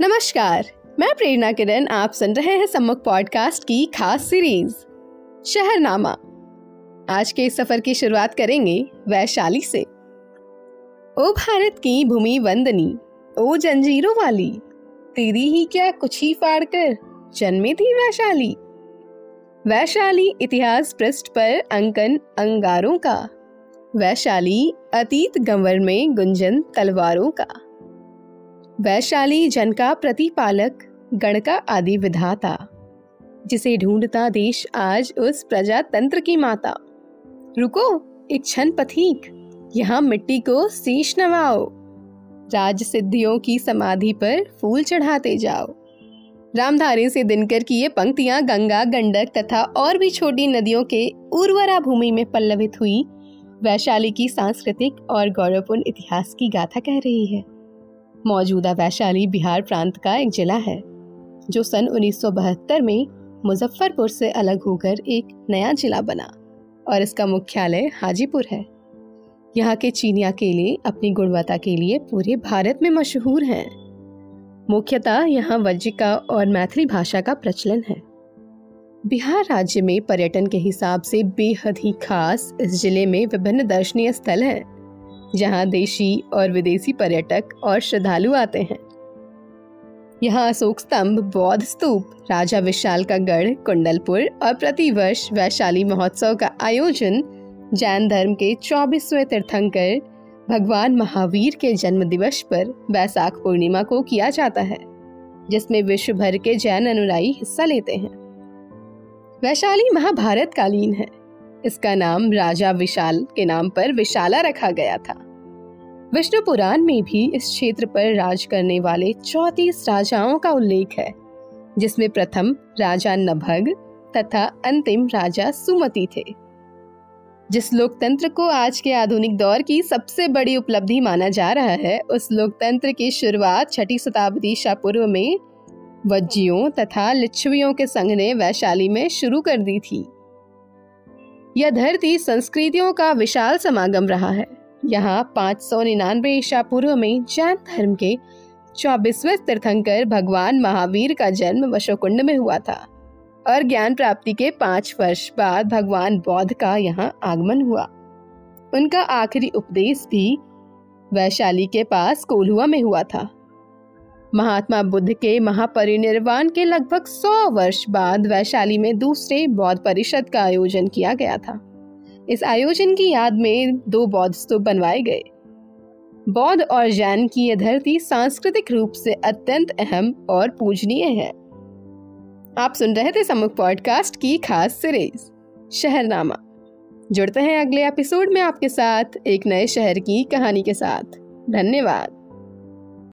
नमस्कार, मैं प्रेरणा किरण, आप सुन रहे हैं सम्मुख पॉडकास्ट की खास सीरीज़ शहरनामा। आज के इस सफ़र की शुरुआत करेंगे वैशाली से। ओ भारत की भूमि वंदनी, ओ जंजीरों वाली, तेरी ही क्या कुछ ही फाड़ कर जन्मी थी वैशाली। वैशाली इतिहास पृष्ठ पर अंकन अंगारों का, वैशाली अतीत गंवर में गुंजन तलवारों का। वैशाली जन का प्रतिपालक, गण का आदि विधाता। जिसे ढूंढता देश आज उस प्रजातंत्र की माता। रुको, एक क्षण पथीक, यहाँ मिट्टी को शीश नवाओ। राज सिद्धियों की समाधि पर फूल चढ़ाते जाओ। रामधारी से दिनकर की ये पंक्तियाँ गंगा, गंडक तथा और भी छोटी नदियों के उर्वरा भूमि में पल्लवित हुई, वैशाली की सांस्कृतिक और गौरवपूर्ण इतिहास की गाथा कह रही है। मौजूदा वैशाली बिहार प्रांत का एक जिला है, जो सन 1972 में मुजफ्फरपुर से अलग होकर एक नया जिला बना और इसका मुख्यालय हाजीपुर है। यहाँ के चीनिया केले अपनी गुणवत्ता के लिए पूरे भारत में मशहूर हैं। मुख्यतः यहाँ वज्जिका और मैथिली भाषा का प्रचलन है। बिहार राज्य में पर्यटन के हिसाब से बेहद ही खास इस ज़िले में विभिन्न दर्शनीय स्थल हैं। जहाँ देशी और विदेशी पर्यटक और श्रद्धालु आते हैं। यहाँ अशोक स्तंभ, बौद्ध स्तूप, राजा विशाल का गढ़, कुंडलपुर और प्रतिवर्ष वैशाली महोत्सव का आयोजन जैन धर्म के चौबीसवें तीर्थंकर भगवान महावीर के जन्म दिवस पर वैसाख पूर्णिमा को किया जाता है, जिसमें विश्व भर के जैन अनुयायी हिस्सा लेते हैं। वैशाली महाभारत कालीन है। इसका नाम राजा विशाल के नाम पर विशाला रखा गया था। विष्णु पुराण में भी इस क्षेत्र पर राज करने वाले चौतीस राजाओं का उल्लेख है, जिसमें प्रथम राजा नभग तथा अंतिम राजा सुमति थे। जिस लोकतंत्र को आज के आधुनिक दौर की सबसे बड़ी उपलब्धि माना जा रहा है, उस लोकतंत्र की शुरुआत छठी शताब्दी ईसा पूर्व में वज्जियों तथा लिच्छवियों के संघ ने वैशाली में शुरू कर दी थी। यह धरती संस्कृतियों का विशाल समागम रहा है। यहाँ पाँच सौ निन्यानवे ईसा पूर्व में जैन धर्म के चौबीसवें तीर्थंकर भगवान महावीर का जन्म वशोकुंड में हुआ था और ज्ञान प्राप्ति के पाँच वर्ष बाद भगवान बौद्ध का यहाँ आगमन हुआ। उनका आखिरी उपदेश भी वैशाली के पास कोल्हुआ में हुआ था। महात्मा बुद्ध के महापरिनिर्वाण के लगभग सौ वर्ष बाद वैशाली में दूसरे बौद्ध परिषद का आयोजन किया गया था। इस आयोजन की याद में दो बौद्ध स्तूप बनवाए गए। बौद्ध और जैन की यह धरती सांस्कृतिक रूप से अत्यंत अहम और पूजनीय है। आप सुन रहे थे समुख पॉडकास्ट की खास सीरीज़, शहरनामा। जुड़ते हैं अगले एपिसोड में आपके साथ एक नए शहर की कहानी के साथ। धन्यवाद।